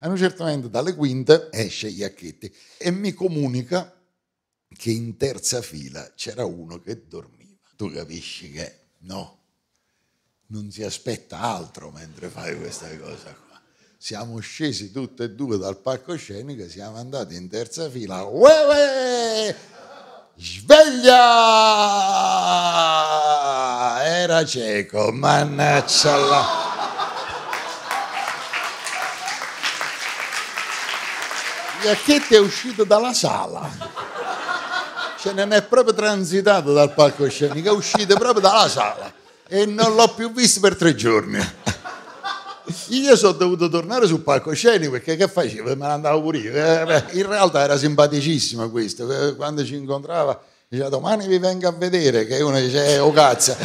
A un certo momento dalle quinte esce Iacchetti e mi comunica che in terza fila c'era uno che dormiva. Tu capisci che no, non si aspetta altro mentre fai questa cosa qua. Siamo scesi tutti e due dal palcoscenico, siamo andati in terza fila. Uè, sveglia! Era cieco, mannaggia la... Iacchetti è uscito dalla sala. Ce ne è proprio transitato dal palcoscenico, è uscito proprio dalla sala e non l'ho più visto per tre giorni. Io sono dovuto tornare sul palcoscenico perché che facevo? Me ne andavo pure io. Eh, in realtà era simpaticissimo questo, eh, quando ci incontrava diceva domani vi vengo a vedere, che uno dice, eh, oh cazzo.